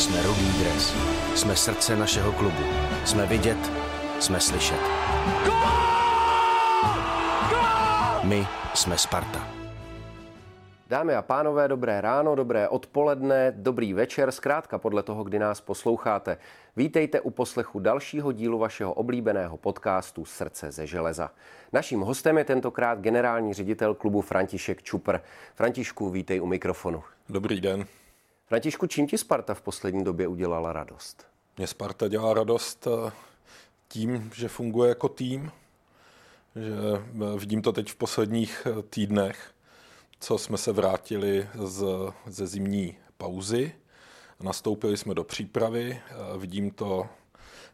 Jsme rudý dres. Jsme srdce našeho klubu. Jsme vidět, jsme slyšet. My jsme Sparta. Dámy a pánové, dobré ráno, dobré odpoledne, dobrý večer, zkrátka podle toho, kdy nás posloucháte. Vítejte u poslechu dalšího dílu vašeho oblíbeného podcastu Srdce ze železa. Naším hostem je tentokrát generální ředitel klubu František Čupr. Františku, vítej u mikrofonu. Dobrý den. Františku, čím ti Sparta v poslední době udělala radost? Mě Sparta dělá radost eh, tím, že funguje jako tým, že eh, vidím to teď v posledních eh, týdnech, co jsme se vrátili z, ze zimní pauzy. Nastoupili jsme do přípravy, vidím to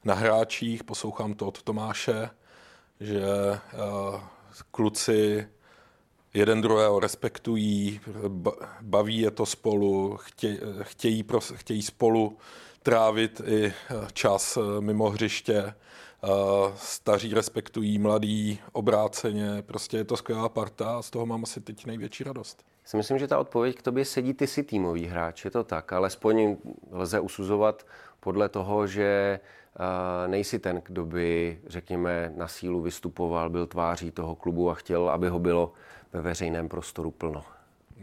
na hráčích, poslouchám to od Tomáše, že kluci jeden druhého respektují, baví je to spolu, chtějí, chtějí, chtějí spolu trávit i eh, čas eh, mimo hřiště. Eh, staří respektují mladí, obráceně, prostě je to skvělá parta a z toho mám asi teď největší radost. Si myslím, že ta odpověď k tobě sedí, ty si týmový hráč, je to tak, alespoň lze usuzovat podle toho, že nejsi ten, kdo by, řekněme, na sílu vystupoval, byl tváří toho klubu a chtěl, aby ho bylo ve veřejném prostoru plno.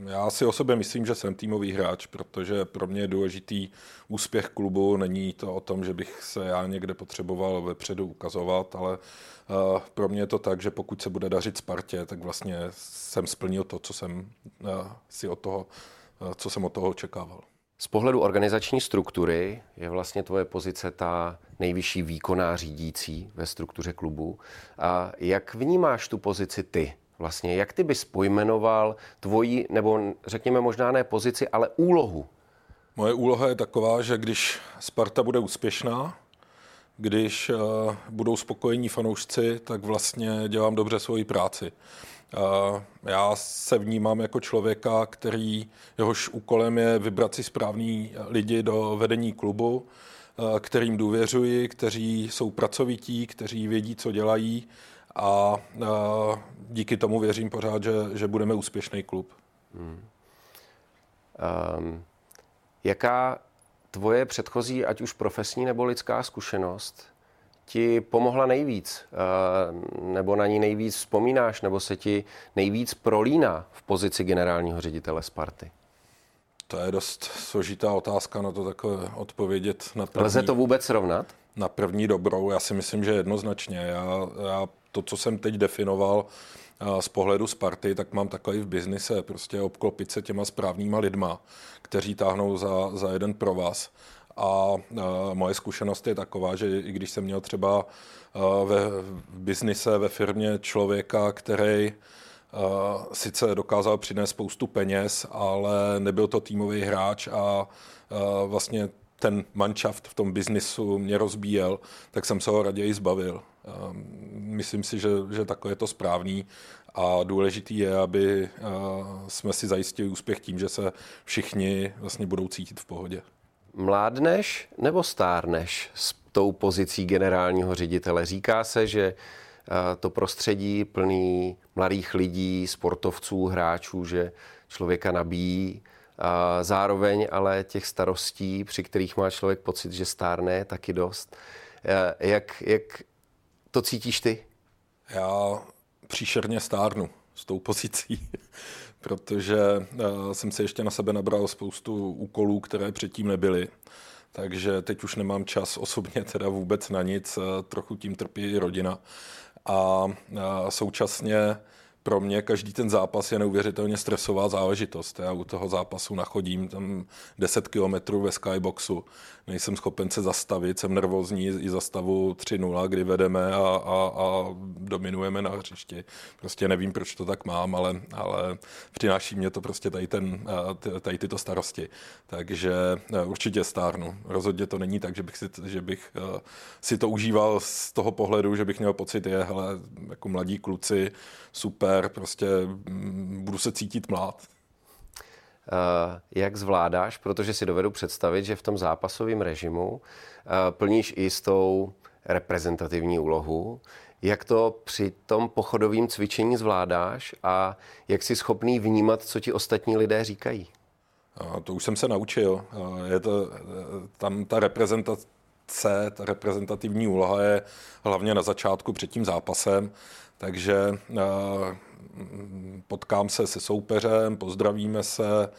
Já si o sobě myslím, že jsem týmový hráč, protože pro mě je důležitý úspěch klubu. Není to o tom, že bych se já někde potřeboval vepředu ukazovat, ale uh, pro mě je to tak, že pokud se bude dařit Spartě, tak vlastně jsem splnil to, co jsem uh, si od toho, uh, co jsem od toho očekával. Z pohledu organizační struktury je vlastně tvoje pozice ta nejvyšší výkonná řídící ve struktuře klubu. A jak vnímáš tu pozici ty? Vlastně, jak ty bys pojmenoval tvoji, nebo řekněme možná ne pozici, ale úlohu? Moje úloha je taková, že když Sparta bude úspěšná, když uh, budou spokojení fanoušci, tak vlastně dělám dobře svoji práci. Uh, já se vnímám jako člověka, který jehož úkolem je vybrat si správný lidi do vedení klubu, uh, kterým důvěřuji, kteří jsou pracovití, kteří vědí, co dělají a díky tomu věřím pořád, že, že budeme úspěšný klub. Hmm. Um, jaká tvoje předchozí, ať už profesní nebo lidská zkušenost, ti pomohla nejvíc, uh, nebo na ní nejvíc vzpomínáš, nebo se ti nejvíc prolíná v pozici generálního ředitele Sparty? To je dost složitá otázka na to takhle odpovědět. Na první, Lze to vůbec srovnat? Na první dobrou, já si myslím, že jednoznačně. Já, já to, co jsem teď definoval z pohledu Sparty, tak mám takový v biznise, prostě obklopit se těma správnýma lidma, kteří táhnou za, za jeden pro vás. A, moje zkušenost je taková, že i když jsem měl třeba ve v biznise, ve firmě člověka, který sice dokázal přinést spoustu peněz, ale nebyl to týmový hráč a vlastně ten manšaft v tom biznisu mě rozbíjel, tak jsem se ho raději zbavil. Ehm, myslím si, že, že takhle je to správný a důležitý je, aby eh, jsme si zajistili úspěch tím, že se všichni vlastně budou cítit v pohodě. Mládneš nebo stárneš s tou pozicí generálního ředitele? Říká se, že eh, to prostředí plný mladých lidí, sportovců, hráčů, že člověka nabíjí, a zároveň ale těch starostí, při kterých má člověk pocit, že stárne, taky dost. Eh, jak, jak to cítíš ty? Já příšerně stárnu s tou pozicí, protože uh, jsem si ještě na sebe nabral spoustu úkolů, které předtím nebyly. Takže teď už nemám čas osobně teda vůbec na nic, uh, trochu tím trpí rodina. A uh, současně pro mě každý ten zápas je neuvěřitelně stresová záležitost. Já u toho zápasu nachodím tam 10 kilometrů ve skyboxu, nejsem schopen se zastavit, jsem nervózní i za stavu 3-0, kdy vedeme a, a, a dominujeme na hřišti. Prostě nevím, proč to tak mám, ale, ale přináší mě to prostě tady, ten, tady tyto starosti. Takže určitě stárnu. Rozhodně to není tak, že bych si, že bych si to užíval z toho pohledu, že bych měl pocit, je, hele, jako mladí kluci, super, prostě mm, budu se cítit mlád. Uh, jak zvládáš, protože si dovedu představit, že v tom zápasovém režimu uh, plníš i jistou reprezentativní úlohu. Jak to při tom pochodovém cvičení zvládáš a jak jsi schopný vnímat, co ti ostatní lidé říkají? To už jsem se naučil. Je to, tam ta reprezentace, ta reprezentativní úloha je hlavně na začátku před tím zápasem, takže potkám se se soupeřem, pozdravíme se,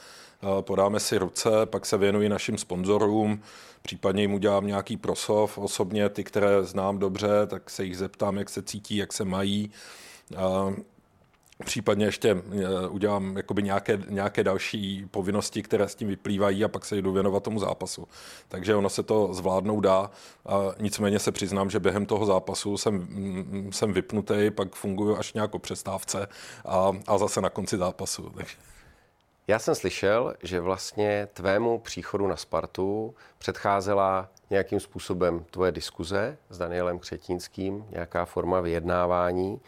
podáme si ruce, pak se věnuji našim sponzorům, případně jim udělám nějaký prosov osobně, ty, které znám dobře, tak se jich zeptám, jak se cítí, jak se mají. Případně ještě eh, udělám jakoby nějaké, nějaké další povinnosti, které s tím vyplývají a pak se jdu věnovat tomu zápasu. Takže ono se to zvládnout dá. A nicméně se přiznám, že během toho zápasu jsem, mm, jsem vypnutý, pak funguji až nějakou přestávce a, a zase na konci zápasu. Takže. Já jsem slyšel, že vlastně tvému příchodu na Spartu předcházela nějakým způsobem tvoje diskuze s Danielem Křetínským, nějaká forma vyjednávání.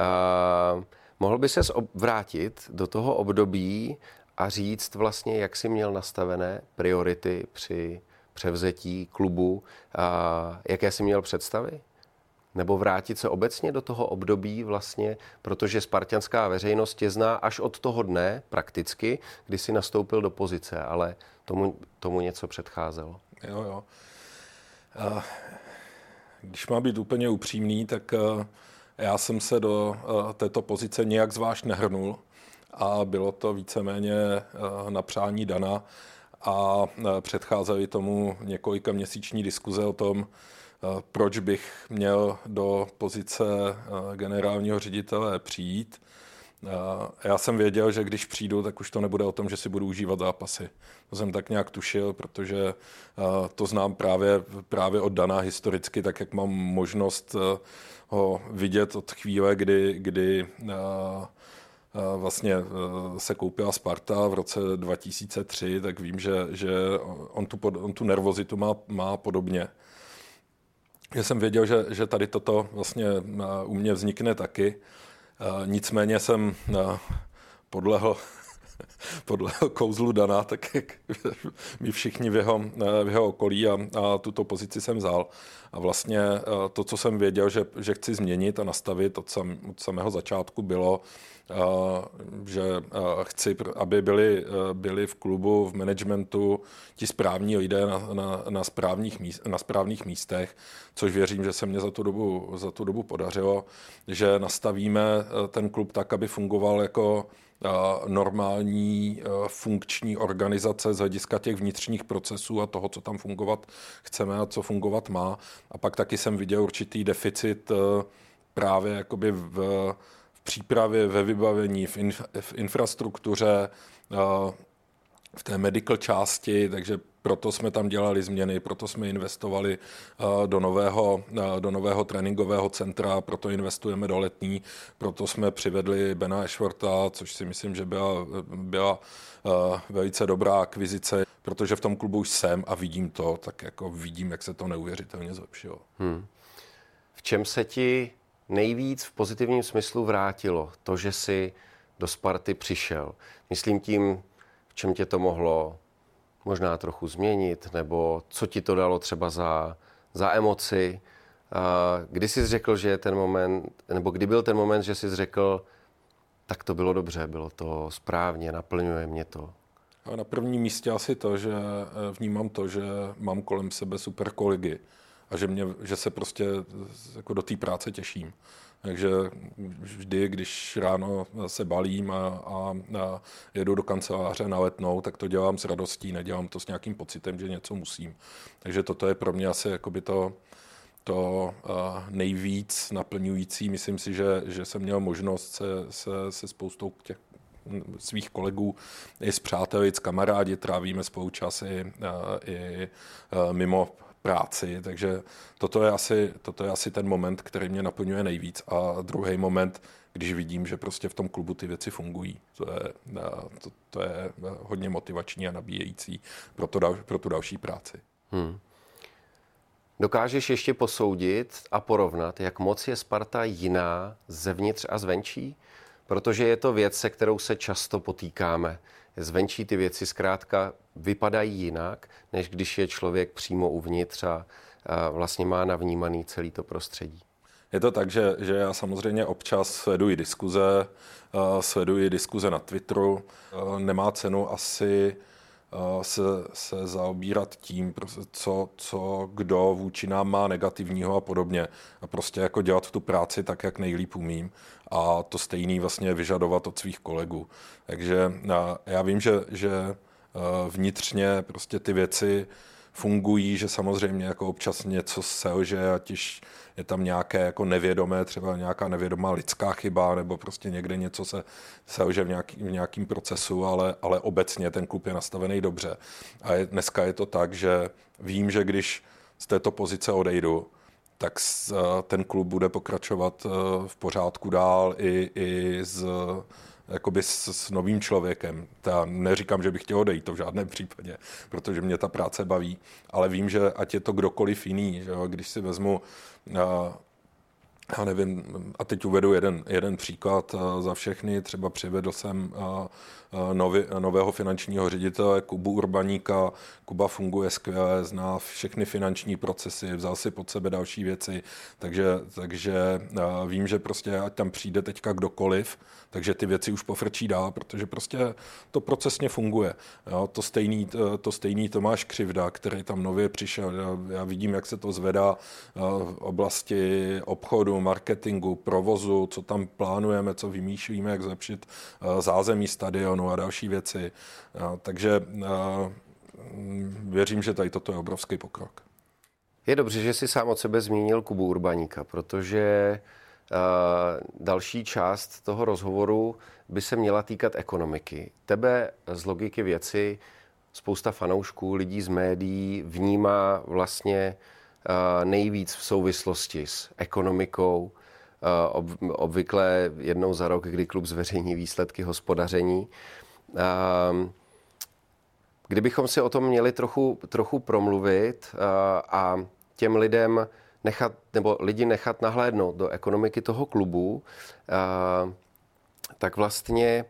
Uh, Mohl by ses vrátit do toho období a říct vlastně, jak jsi měl nastavené priority při převzetí klubu, a jaké jsi měl představy? Nebo vrátit se obecně do toho období vlastně, protože spartianská veřejnost tě zná až od toho dne prakticky, kdy jsi nastoupil do pozice, ale tomu, tomu něco předcházelo. Jo, jo. Když má být úplně upřímný, tak já jsem se do eh, této pozice nějak zvlášť nehrnul a bylo to víceméně eh, na přání Dana a eh, předcházely tomu několika měsíční diskuze o tom, proč bych měl do pozice generálního ředitele přijít. Já jsem věděl, že když přijdu, tak už to nebude o tom, že si budu užívat zápasy. To jsem tak nějak tušil, protože to znám právě, právě od Dana historicky, tak jak mám možnost ho vidět od chvíle, kdy, kdy vlastně se koupila Sparta v roce 2003, tak vím, že, že on, tu, on tu nervozitu má, má podobně. Já jsem věděl, že, že tady toto vlastně u mě vznikne taky. Nicméně jsem podlehl podle kouzlu Dana, tak jak my všichni v jeho, v jeho okolí a, a tuto pozici jsem vzal. A vlastně eh, to, co jsem věděl, že, že chci změnit a nastavit od, sam, od samého začátku bylo, eh, že eh, chci, aby byli, byli v klubu, v managementu ti správní lidé na, na, na, správných míst, na správných místech, což věřím, že se mě za tu, dobu, za tu dobu podařilo, že nastavíme ten klub tak, aby fungoval jako normální funkční organizace z hlediska těch vnitřních procesů a toho, co tam fungovat chceme a co fungovat má. A pak taky jsem viděl určitý deficit právě jakoby v, v přípravě, ve vybavení, v, inf, v infrastruktuře, v té medical části, takže proto jsme tam dělali změny, proto jsme investovali eh, do nového, eh, do nového tréninkového centra, proto investujeme do letní, proto jsme přivedli Bena Ešvorta, což si myslím, že byla, byla eh, velice dobrá akvizice, protože v tom klubu už jsem a vidím to, tak jako vidím, jak se to neuvěřitelně zlepšilo. Hmm. V čem se ti nejvíc v pozitivním smyslu vrátilo to, že jsi do Sparty přišel? Myslím tím, v čem tě to mohlo možná trochu změnit, nebo co ti to dalo třeba za, za emoci. Kdy jsi řekl, že je ten moment, nebo kdy byl ten moment, že jsi řekl, tak to bylo dobře, bylo to správně, naplňuje mě to. A na prvním místě asi to, že eh, vnímám to, že mám kolem sebe super kolegy a že, mě, že se prostě jako do té práce těším. Takže vždy, když ráno se balím a, a, a jedu do kanceláře na letnou, tak to dělám s radostí, nedělám to s nějakým pocitem, že něco musím. Takže toto je pro mě asi jakoby to, to nejvíc naplňující. Myslím si, že, že jsem měl možnost se, se, se spoustou těch svých kolegů i s přáteli, s kamarádi, trávíme spolu časy i, i mimo práci, takže toto je, asi, toto je asi ten moment, který mě naplňuje nejvíc. A druhý moment, když vidím, že prostě v tom klubu ty věci fungují. To je, to, to je hodně motivační a nabíjející pro, to, pro tu další práci. Hmm. Dokážeš ještě posoudit a porovnat, jak moc je Sparta jiná zevnitř a zvenčí? Protože je to věc, se kterou se často potýkáme. Zvenčí ty věci zkrátka vypadají jinak, než když je člověk přímo uvnitř a, vlastně má navnímaný celý to prostředí. Je to tak, že, že já samozřejmě občas sleduji diskuze, sleduji diskuze na Twitteru. Nemá cenu asi se, se zaobírat tím, co, co kdo vůči nám má negativního a podobně. A prostě jako dělat tu práci tak, jak nejlíp umím. A to stejný vlastně vyžadovat od svých kolegů. Takže já vím, že, že vnitřně prostě ty věci fungují, že samozřejmě jako občas něco selže, ať už je tam nějaké jako nevědomé, třeba nějaká nevědomá lidská chyba, nebo prostě někde něco se selže v, nějaký, v nějakým procesu, ale, ale obecně ten klub je nastavený dobře. A je, dneska je to tak, že vím, že když z této pozice odejdu, tak ten klub bude pokračovat eh, v pořádku dál i, i z jakoby s, s novým člověkem. Já neříkám, že bych chtěl odejít, to v žádném případě, protože mě ta práce baví, ale vím, že ať je to kdokoliv jiný, že jo, když si vezmu já nevím, a teď uvedu jeden, jeden příklad za všechny. Třeba přivedl jsem nový, nového finančního ředitele Kubu Urbaníka. Kuba funguje skvěle, zná všechny finanční procesy, vzal si pod sebe další věci, takže, takže vím, že prostě ať tam přijde teďka kdokoliv, takže ty věci už pofrčí dál, protože prostě to procesně funguje. Jo, to, stejný, to stejný Tomáš Křivda, který tam nově přišel, já, já vidím, jak se to zvedá v oblasti obchodu, marketingu, provozu, co tam plánujeme, co vymýšlíme, jak zlepšit zázemí stadionu a další věci. Takže věřím, že tady toto je obrovský pokrok. Je dobře, že jsi sám od sebe zmínil Kubu Urbaníka, protože další část toho rozhovoru by se měla týkat ekonomiky. Tebe z logiky věci spousta fanoušků, lidí z médií vnímá vlastně nejvíc v souvislosti s ekonomikou, obvykle jednou za rok, kdy klub zveřejní výsledky hospodaření. Kdybychom si o tom měli trochu, trochu promluvit a těm lidem nechat, nebo lidi nechat nahlédnout do ekonomiky toho klubu, tak vlastně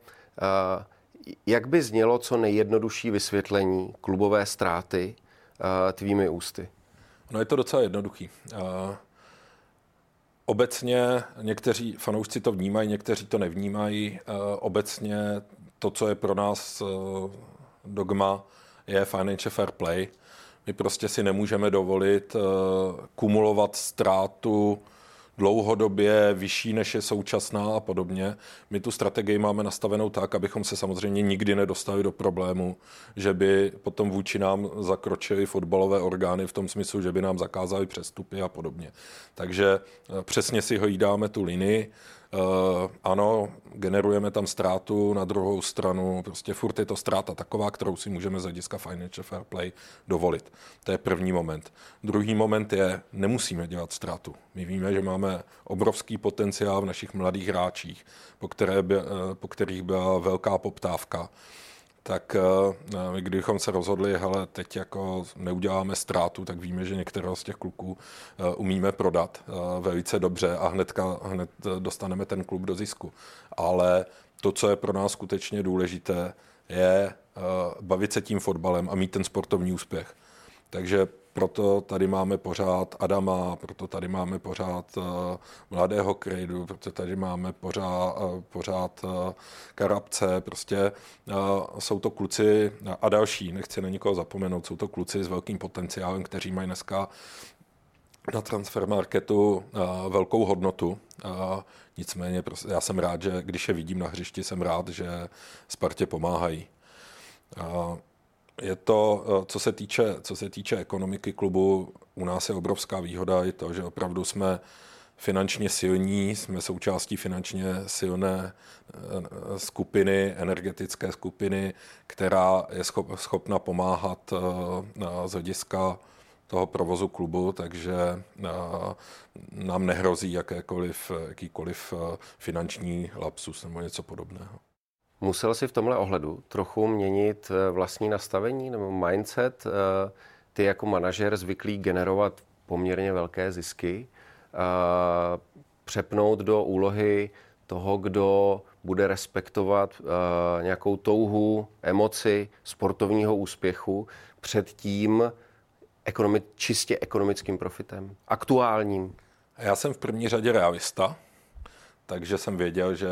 jak by znělo co nejjednodušší vysvětlení klubové ztráty tvými ústy? No je to docela jednoduchý. Obecně někteří fanoušci to vnímají, někteří to nevnímají. Obecně to, co je pro nás dogma, je financial fair play. My prostě si nemůžeme dovolit kumulovat ztrátu dlouhodobě vyšší, než je současná a podobně. My tu strategii máme nastavenou tak, abychom se samozřejmě nikdy nedostali do problému, že by potom vůči nám zakročili fotbalové orgány v tom smyslu, že by nám zakázali přestupy a podobně. Takže eh, přesně si hlídáme tu linii. Uh, ano, generujeme tam ztrátu, na druhou stranu prostě furt je to ztráta taková, kterou si můžeme z hlediska financial fair play dovolit. To je první moment. Druhý moment je, nemusíme dělat ztrátu. My víme, že máme obrovský potenciál v našich mladých hráčích, po, které by, uh, po kterých byla velká poptávka tak eh, my kdybychom se rozhodli, hele, teď jako neuděláme ztrátu, tak víme, že některého z těch kluků eh, umíme prodat eh, velice dobře a hnedka, hned dostaneme ten klub do zisku. Ale to, co je pro nás skutečně důležité, je bavit se tím fotbalem a mít ten sportovní úspěch. Takže proto tady máme pořád Adama, proto tady máme pořád uh, mladého Krejdu, proto tady máme pořád, uh, pořád uh, Karabce, prostě jsou to kluci a další, nechci na nikoho zapomenout, jsou to kluci s velkým potenciálem, kteří mají dneska na transfer marketu uh, velkou hodnotu. Nicméně já jsem rád, že když je vidím na hřišti, jsem rád, že Spartě pomáhají. Je to, eh, co se, týče, co se týče ekonomiky klubu, u nás je obrovská výhoda i to, že opravdu jsme finančně silní, jsme součástí finančně silné eh, skupiny, energetické skupiny, která je schopna pomáhat eh, z hlediska toho provozu klubu, takže nám nehrozí jakékoliv, jakýkoliv finanční lapsus nebo něco podobného. Musel si v tomhle ohledu trochu měnit eh, vlastní nastavení nebo mindset? Eh, ty jako manažer zvyklý generovat poměrně velké zisky, eh, přepnout do úlohy toho, kdo bude respektovat nějakou touhu, emoci sportovního úspěchu před tím ekonomi- čistě ekonomickým profitem, aktuálním. Já jsem v první řadě realista, takže jsem věděl, že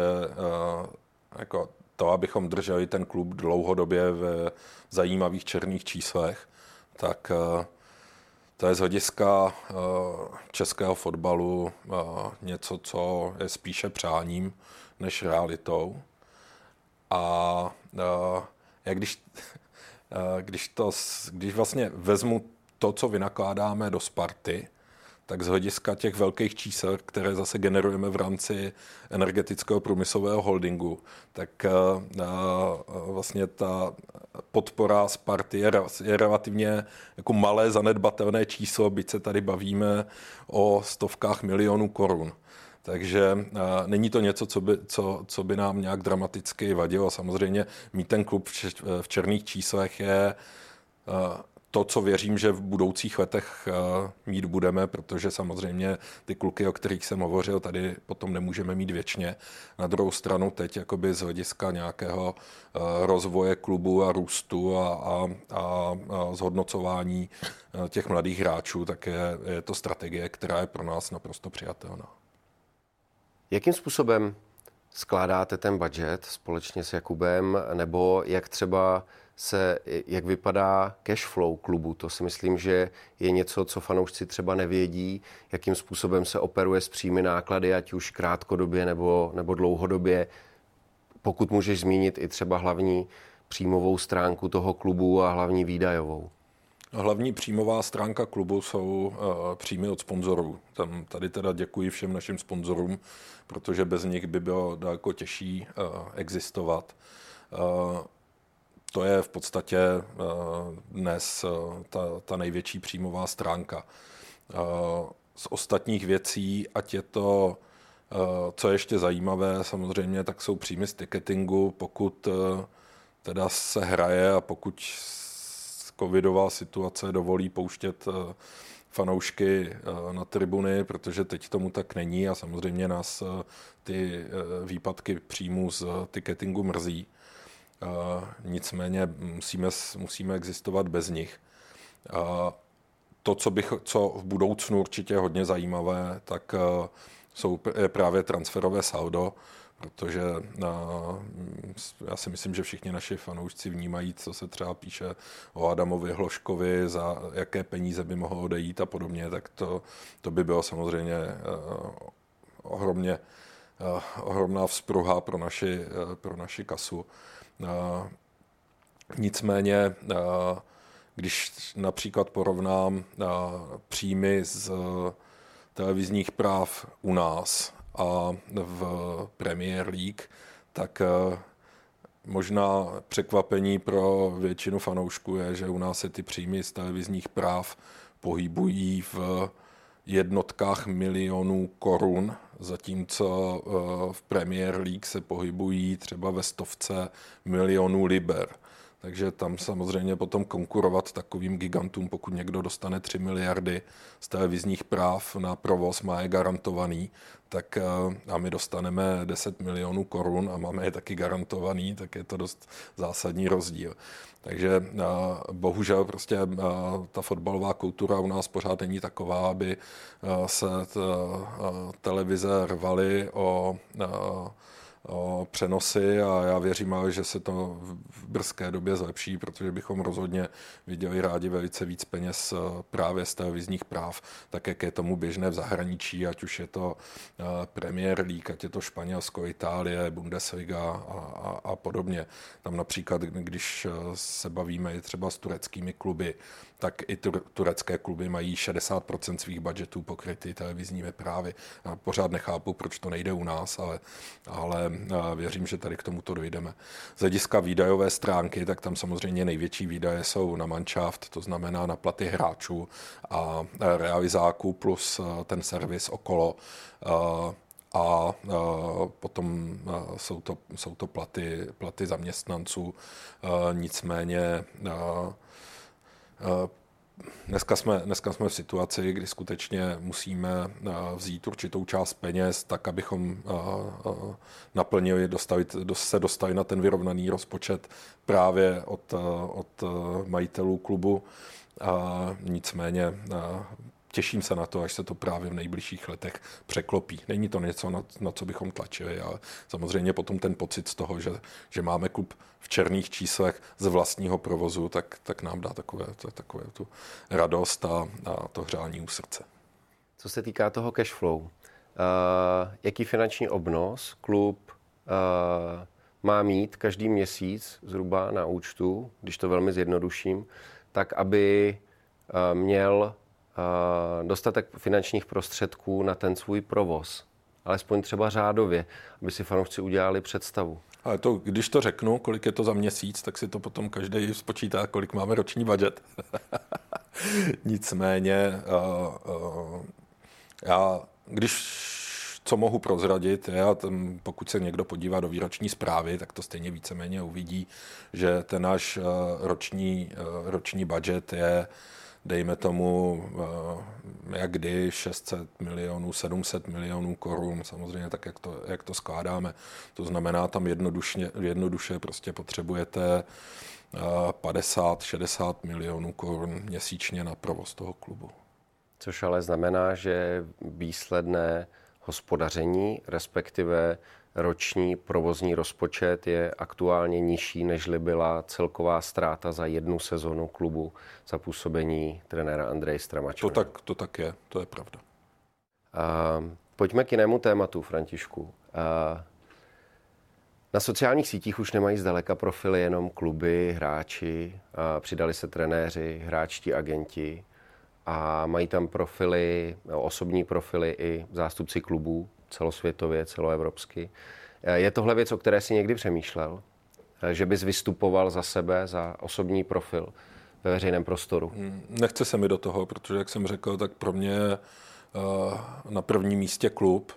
jako to, abychom drželi ten klub dlouhodobě v zajímavých černých číslech, tak to je z hlediska českého fotbalu něco, co je spíše přáním než realitou. A jak když, když, to, když vlastně vezmu to, co vynakládáme do Sparty, tak z hlediska těch velkých čísel, které zase generujeme v rámci energetického průmyslového holdingu, tak vlastně ta podpora Sparty je, je relativně jako malé zanedbatelné číslo, byť se tady bavíme o stovkách milionů korun. Takže uh, není to něco, co by, co, co by nám nějak dramaticky vadilo. Samozřejmě mít ten klub v, v černých číslech je uh, to, co věřím, že v budoucích letech uh, mít budeme, protože samozřejmě ty kluky, o kterých jsem hovořil, tady potom nemůžeme mít věčně. Na druhou stranu teď jakoby z hlediska nějakého uh, rozvoje klubu a růstu a, a, a, zhodnocování uh, těch mladých hráčů, tak je, je to strategie, která je pro nás naprosto přijatelná. Jakým způsobem skládáte ten budget společně s Jakubem, nebo jak třeba se, jak vypadá cash flow klubu. To si myslím, že je něco, co fanoušci třeba nevědí, jakým způsobem se operuje s příjmy náklady, ať už krátkodobě nebo, nebo dlouhodobě. Pokud můžeš zmínit i třeba hlavní příjmovou stránku toho klubu a hlavní výdajovou. Hlavní příjmová stránka klubu jsou uh, příjmy od sponzorů. Tam, tady teda děkuji všem našim sponzorům, protože bez nich by bylo daleko těžší uh, existovat. Uh, to je v podstatě dnes ta, ta největší příjmová stránka. Z ostatních věcí, ať je to, co je ještě zajímavé, samozřejmě, tak jsou příjmy z ticketingu, pokud teda se hraje a pokud covidová situace dovolí pouštět eh, fanoušky eh, na tribuny, protože teď tomu tak není a samozřejmě nás eh, ty výpadky příjmů z ticketingu mrzí. Nicméně musíme, musíme existovat bez nich. To, co, bych, co v budoucnu určitě hodně zajímavé, tak jsou právě transferové saldo, protože na, já si myslím, že všichni naši fanoušci vnímají, co se třeba píše o Adamovi Hloškovi, za jaké peníze by mohlo odejít a podobně, tak to, to by bylo samozřejmě uh, ohromně, ohromná vzpruha pro naši, pro naši kasu. Nicméně, když například porovnám příjmy z televizních práv u nás a v Premier League, tak eh, možná překvapení pro většinu fanoušků je, že u nás se ty příjmy z televizních práv pohybují v jednotkách milionů korun, zatímco eh, v Premier League se pohybují třeba ve stovce milionů liber. Takže tam samozřejmě potom konkurovat takovým gigantům, pokud někdo dostane 3 miliardy z televizních práv na provoz, má je garantovaný, tak eh, a my dostaneme 10 milionů korun a máme je taky garantovaný, tak je to dost zásadní rozdíl. Takže eh, bohužel prostě eh, ta fotbalová kultura u nás pořád není taková, aby se televize rvaly o o přenosy a já věřím, že se to v brzké době zlepší, protože bychom rozhodně viděli rádi velice víc peněz eh, právě z televizních práv, tak jak je tomu běžné v zahraničí, ať už je to eh, Premier League, ať je to Španělsko, Itálie, Bundesliga a, a, a podobně. Tam například, když eh, se bavíme i třeba s tureckými kluby, tak i turecké kluby mají 60% svých budgetů pokryty televizními právy. A pořád nechápu, proč to nejde u nás, ale, ale věřím, že tady k tomuto dojdeme. Z hlediska výdajové stránky, tak tam samozřejmě největší výdaje jsou na manšaft, to znamená na platy hráčů a realizáků plus ten servis okolo a potom jsou to, jsou to platy, platy zaměstnanců. Nicméně Dneska jsme, dneska jsme v situaci, kdy skutečně musíme vzít určitou část peněz, tak abychom naplnili, dostavit, se dostali na ten vyrovnaný rozpočet právě od, od majitelů klubu. A nicméně těším se na to, až se to právě v nejbližších letech překlopí. Není to něco, na, na co bychom tlačili, ale samozřejmě potom ten pocit z toho, že, že máme klub v černých číslech z vlastního provozu, tak, tak nám dá takové, takové tu radost a, a to hřání u srdce. Co se týká toho cash flow, uh, jaký finanční obnos klub uh, má mít každý měsíc zhruba na účtu, když to velmi zjednoduším, tak aby uh, měl dostatek finančních prostředků na ten svůj provoz. Alespoň třeba řádově, aby si fanoušci udělali představu. Ale to, když to řeknu, kolik je to za měsíc, tak si to potom každý spočítá, kolik máme roční budget. Nicméně, uh, uh, já, když co mohu prozradit, je, tam, pokud se někdo podívá do výroční zprávy, tak to stejně víceméně uvidí, že ten náš roční, roční budget je dejme tomu, uh, jak kdy 600 milionů, 700 milionů korun, samozřejmě tak, jak to, jak to skládáme. To znamená, tam jednoduše, jednoduše prostě potřebujete 50-60 milionů korun měsíčně na provoz toho klubu. Což ale znamená, že výsledné hospodaření, respektive roční provozní rozpočet je aktuálně nižší, nežli byla celková ztráta za jednu sezonu klubu za působení trenéra Andrej Stramačka. To tak, to tak je, to je pravda. A, pojďme k jinému tématu, Františku. A, na sociálních sítích už nemají zdaleka profily jenom kluby, hráči, a přidali se trenéři, hráčtí agenti a mají tam profily, osobní profily i zástupci klubů celosvětově, celoevropsky. Je tohle věc, o které si někdy přemýšlel? Že bys vystupoval za sebe, za osobní profil ve veřejném prostoru? Hmm, nechce se mi do toho, protože, jak jsem řekl, tak pro mě eh, na prvním místě klub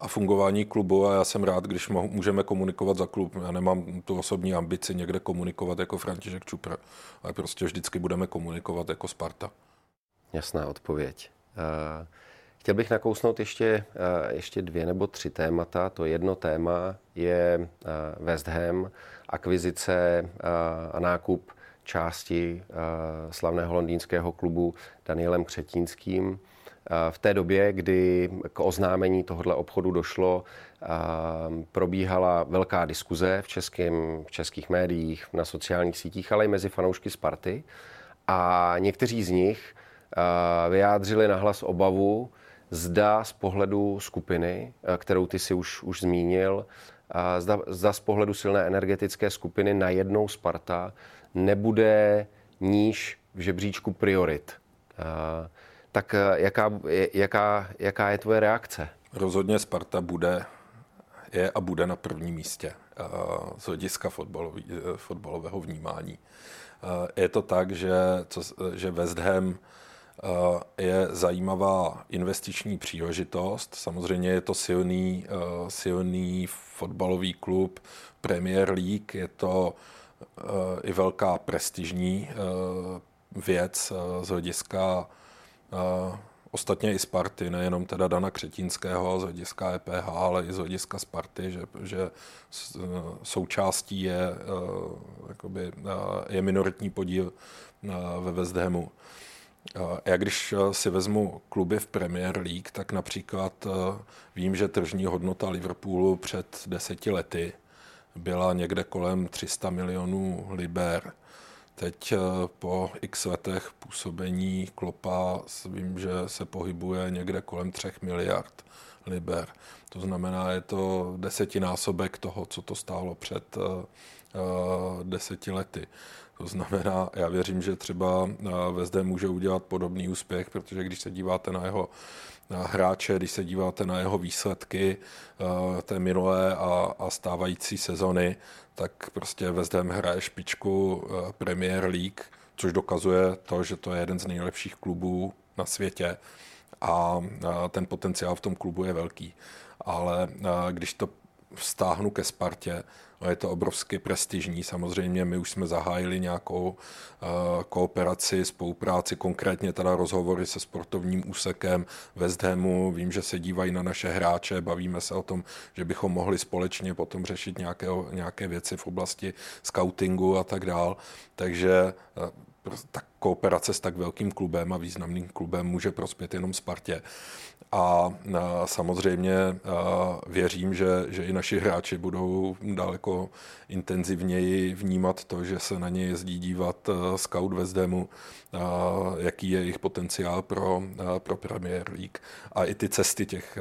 a fungování klubu a já jsem rád, když můžeme komunikovat za klub. Já nemám tu osobní ambici někde komunikovat jako František Čupr, ale prostě vždycky budeme komunikovat jako Sparta. Jasná odpověď. Uh... Chtěl bych nakousnout ještě, eh, ještě dvě nebo tři témata. To jedno téma je eh, West Ham, akvizice eh, a nákup části slavného londýnského klubu Danielem Křetínským. V té době, kdy k oznámení tohoto obchodu došlo, probíhala velká diskuze v, českém, v českých médiích, na sociálních sítích, ale i mezi fanoušky Sparty. A někteří z nich vyjádřili nahlas obavu, zda z pohledu skupiny, eh, kterou ty si už, už zmínil, zda, zda z pohledu silné energetické skupiny najednou Sparta nebude níž v žebříčku priorit. Tak eh, jaká, jaká, jaká je tvoje reakce? Rozhodně Sparta bude, je a bude na prvním místě eh, z hlediska fotbalového vnímání. Je to tak, že, co, že West Ham je zajímavá investiční příležitost. Samozřejmě je to silný, eh, silný fotbalový klub Premier League, je to eh, i velká prestižní věc z hlediska ostatně i Sparty, nejenom teda Dana Křetínského z hlediska EPH, ale i z hlediska Sparty, že, že součástí je, jakoby, je minoritní podíl ve West Hamu. Já když eh, si vezmu kluby v Premier League, tak například eh, vím, že tržní hodnota Liverpoolu před deseti lety byla někde kolem 300 milionů liber. Teď eh, po x letech působení Klopa vím, že se pohybuje někde kolem 3 miliard liber. To znamená, je to desetinásobek toho, co to stálo před deseti lety. To znamená, já věřím, že třeba Vezde může udělat podobný úspěch, protože když se díváte na jeho na hráče, když se díváte na jeho výsledky eh, té minulé a, a stávající sezony, tak prostě Ham hraje špičku eh, Premier League, což dokazuje to, že to je jeden z nejlepších klubů na světě a ten potenciál v tom klubu je velký. Ale eh, když to vztáhnu ke Spartě, je to obrovsky prestižní. Samozřejmě my už jsme zahájili nějakou uh, kooperaci, spolupráci, konkrétně teda rozhovory se sportovním úsekem West Hamu. Vím, že se dívají na naše hráče, bavíme se o tom, že bychom mohli společně potom řešit nějaké, nějaké věci v oblasti scoutingu a tak dál. Takže uh, tak kooperace s tak velkým klubem a významným klubem může prospět jenom Spartě. A samozřejmě věřím, že, že i naši hráči budou daleko intenzivněji vnímat to, že se na ně jezdí dívat scout ve Zdemu, jaký je jejich potenciál pro, pro Premier League. A i ty cesty těch,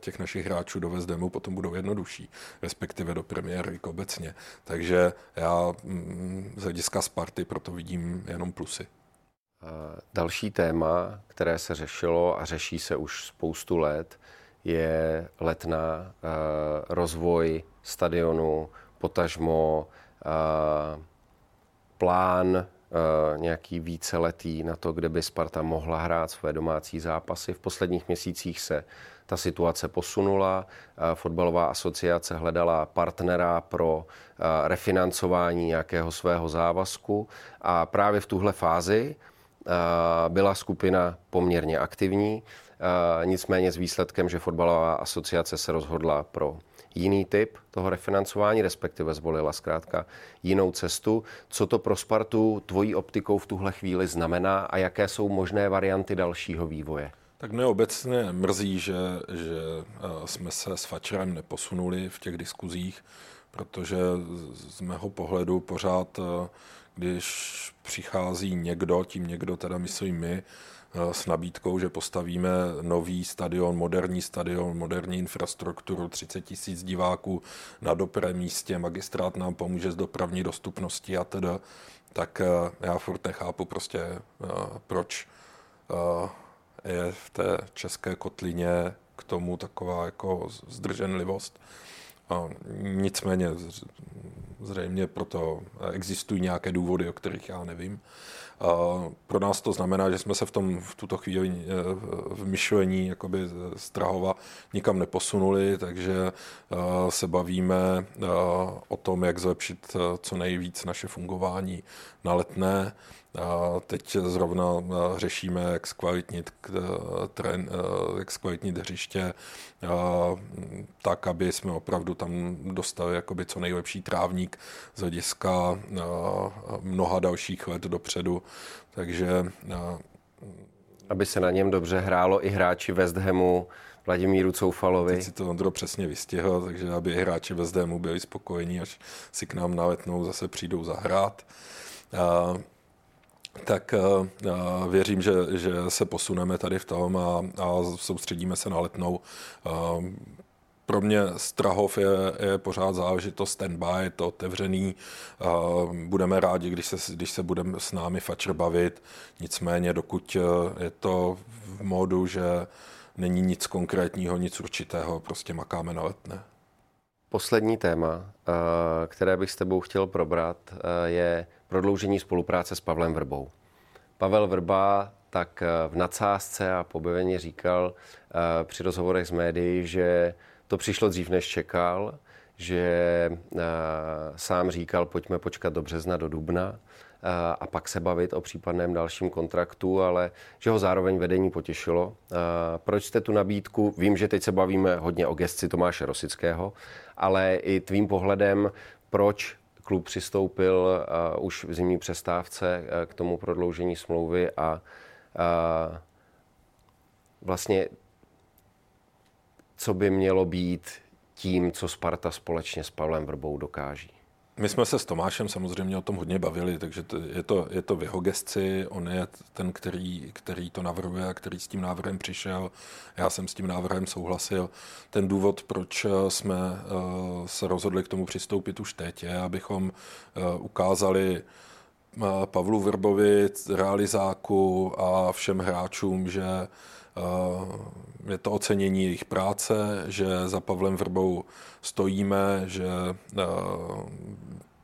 těch našich hráčů do Vezdemu potom budou jednodušší, respektive do Premier League obecně. Takže já mm, z hlediska Sparty proto vidím jenom plusy. Další téma, které se řešilo a řeší se už spoustu let, je letná rozvoj stadionu, potažmo plán nějaký víceletý na to, kde by Sparta mohla hrát své domácí zápasy. V posledních měsících se ta situace posunula. Fotbalová asociace hledala partnera pro refinancování nějakého svého závazku a právě v tuhle fázi byla skupina poměrně aktivní, nicméně s výsledkem, že fotbalová asociace se rozhodla pro jiný typ toho refinancování, respektive zvolila zkrátka jinou cestu. Co to pro Spartu tvojí optikou v tuhle chvíli znamená a jaké jsou možné varianty dalšího vývoje? Tak mě obecně mrzí, že, že jsme se s Fačerem neposunuli v těch diskuzích, protože z mého pohledu pořád když přichází někdo, tím někdo teda myslím my, eh, s nabídkou, že postavíme nový stadion, moderní stadion, moderní infrastrukturu, 30 tisíc diváků na dobrém místě, magistrát nám pomůže s dopravní dostupností a teda, tak eh, já furt nechápu prostě, eh, proč je v té české kotlině k tomu taková jako zdrženlivost. Nicméně Zřejmě proto existují nějaké důvody, o kterých já nevím. Pro nás to znamená, že jsme se v, tom, v tuto chvíli e, v myšlení jakoby z Trahova nikam neposunuli, takže se bavíme o tom, jak zlepšit co nejvíc naše fungování na letné. Teď zrovna řešíme, jak zkvalitnit, tren, jak zkvalitnit hřiště tak, aby jsme opravdu tam dostali jakoby co nejlepší trávník z hlediska mnoha dalších let dopředu. Takže aby se na něm dobře hrálo i hráči West Hamu, Vladimíru Coufalovi. Teď si to Ondro přesně vystihl, takže aby hráči West Hamu byli spokojení, až si k nám na letnou zase přijdou zahrát tak uh, věřím, že, že se posuneme tady v tom a, a soustředíme se na letnou. Uh, pro mě Strahov je, je pořád záležitost standby, je to otevřený. Budeme rádi, když se, když se budeme s námi fačer bavit. Nicméně, dokud je to v módu, že není nic konkrétního, nic určitého, prostě makáme na letné. Poslední téma, které bych s tebou chtěl probrat, je prodloužení spolupráce s Pavlem Vrbou. Pavel Vrba tak eh, v nadsázce a pobeveně říkal eh, při rozhovorech s médií, že to přišlo dřív, než čekal, že eh, sám říkal, pojďme počkat do března, do dubna a pak se bavit o případném dalším kontraktu, ale že ho zároveň vedení potěšilo. Proč jste tu nabídku, vím, že teď se bavíme hodně o gestci Tomáše Rosického, ale i tvým pohledem, proč klub přistoupil uh, už v zimní přestávce uh, k tomu prodloužení smlouvy a vlastně co by mělo být tím, co Sparta společně s Pavlem Vrbou dokáží. My jsme se s Tomášem samozřejmě o tom hodně bavili, takže to, je, to, je to v jeho gesci, on je ten, který, který to navrhuje a který s tím návrhem přišel. Já jsem s tím návrhem souhlasil. Ten důvod, proč jsme uh, se rozhodli k tomu přistoupit už teď, je, abychom uh, ukázali Pavlu Vrbovi, realizáku a všem hráčům, že je to ocenění jejich práce, že za Pavlem Vrbou stojíme, že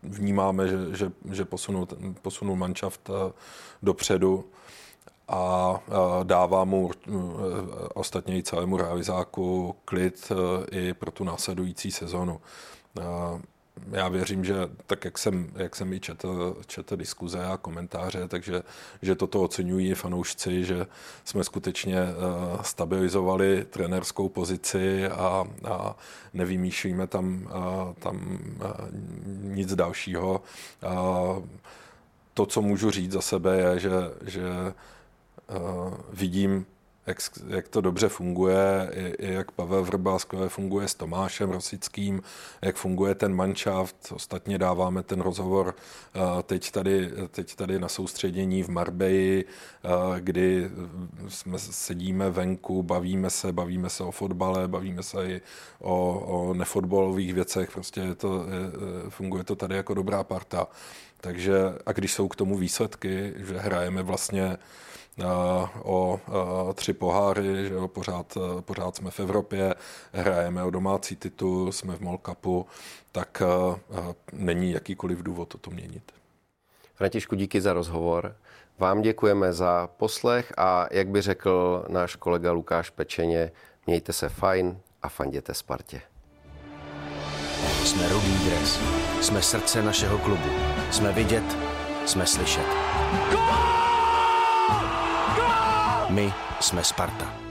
vnímáme, že, že, že posunul, posunul manšaft dopředu a dává mu ostatně i celému realizáku klid i pro tu následující sezonu já věřím, že tak, jak jsem, jak jsem i četl, četl diskuze a komentáře, takže že toto oceňují fanoušci, že jsme skutečně uh, stabilizovali trenerskou pozici a, a nevymýšlíme tam, uh, tam uh, nic dalšího. Uh, to, co můžu říct za sebe, je, že, že vidím jak, jak to dobře funguje, jak Pavel Vrba skvěle funguje s Tomášem Rosickým, jak funguje ten manšaft. Ostatně dáváme ten rozhovor teď tady, teď tady na soustředění v Marbeji, kdy jsme sedíme venku, bavíme se, bavíme se o fotbale, bavíme se i o, o nefotbalových věcech. Prostě je to, je, funguje to tady jako dobrá parta. Takže a když jsou k tomu výsledky, že hrajeme vlastně o tři poháry, že jo, pořád, pořád jsme v Evropě, hrajeme o domácí titul, jsme v Molkapu, tak není jakýkoliv důvod to měnit. Františku, díky za rozhovor. Vám děkujeme za poslech a jak by řekl náš kolega Lukáš Pečeně, mějte se fajn a fanděte Spartě. Jsme Rudý dres. Jsme srdce našeho klubu. Jsme vidět, jsme slyšet. My jsme Sparta.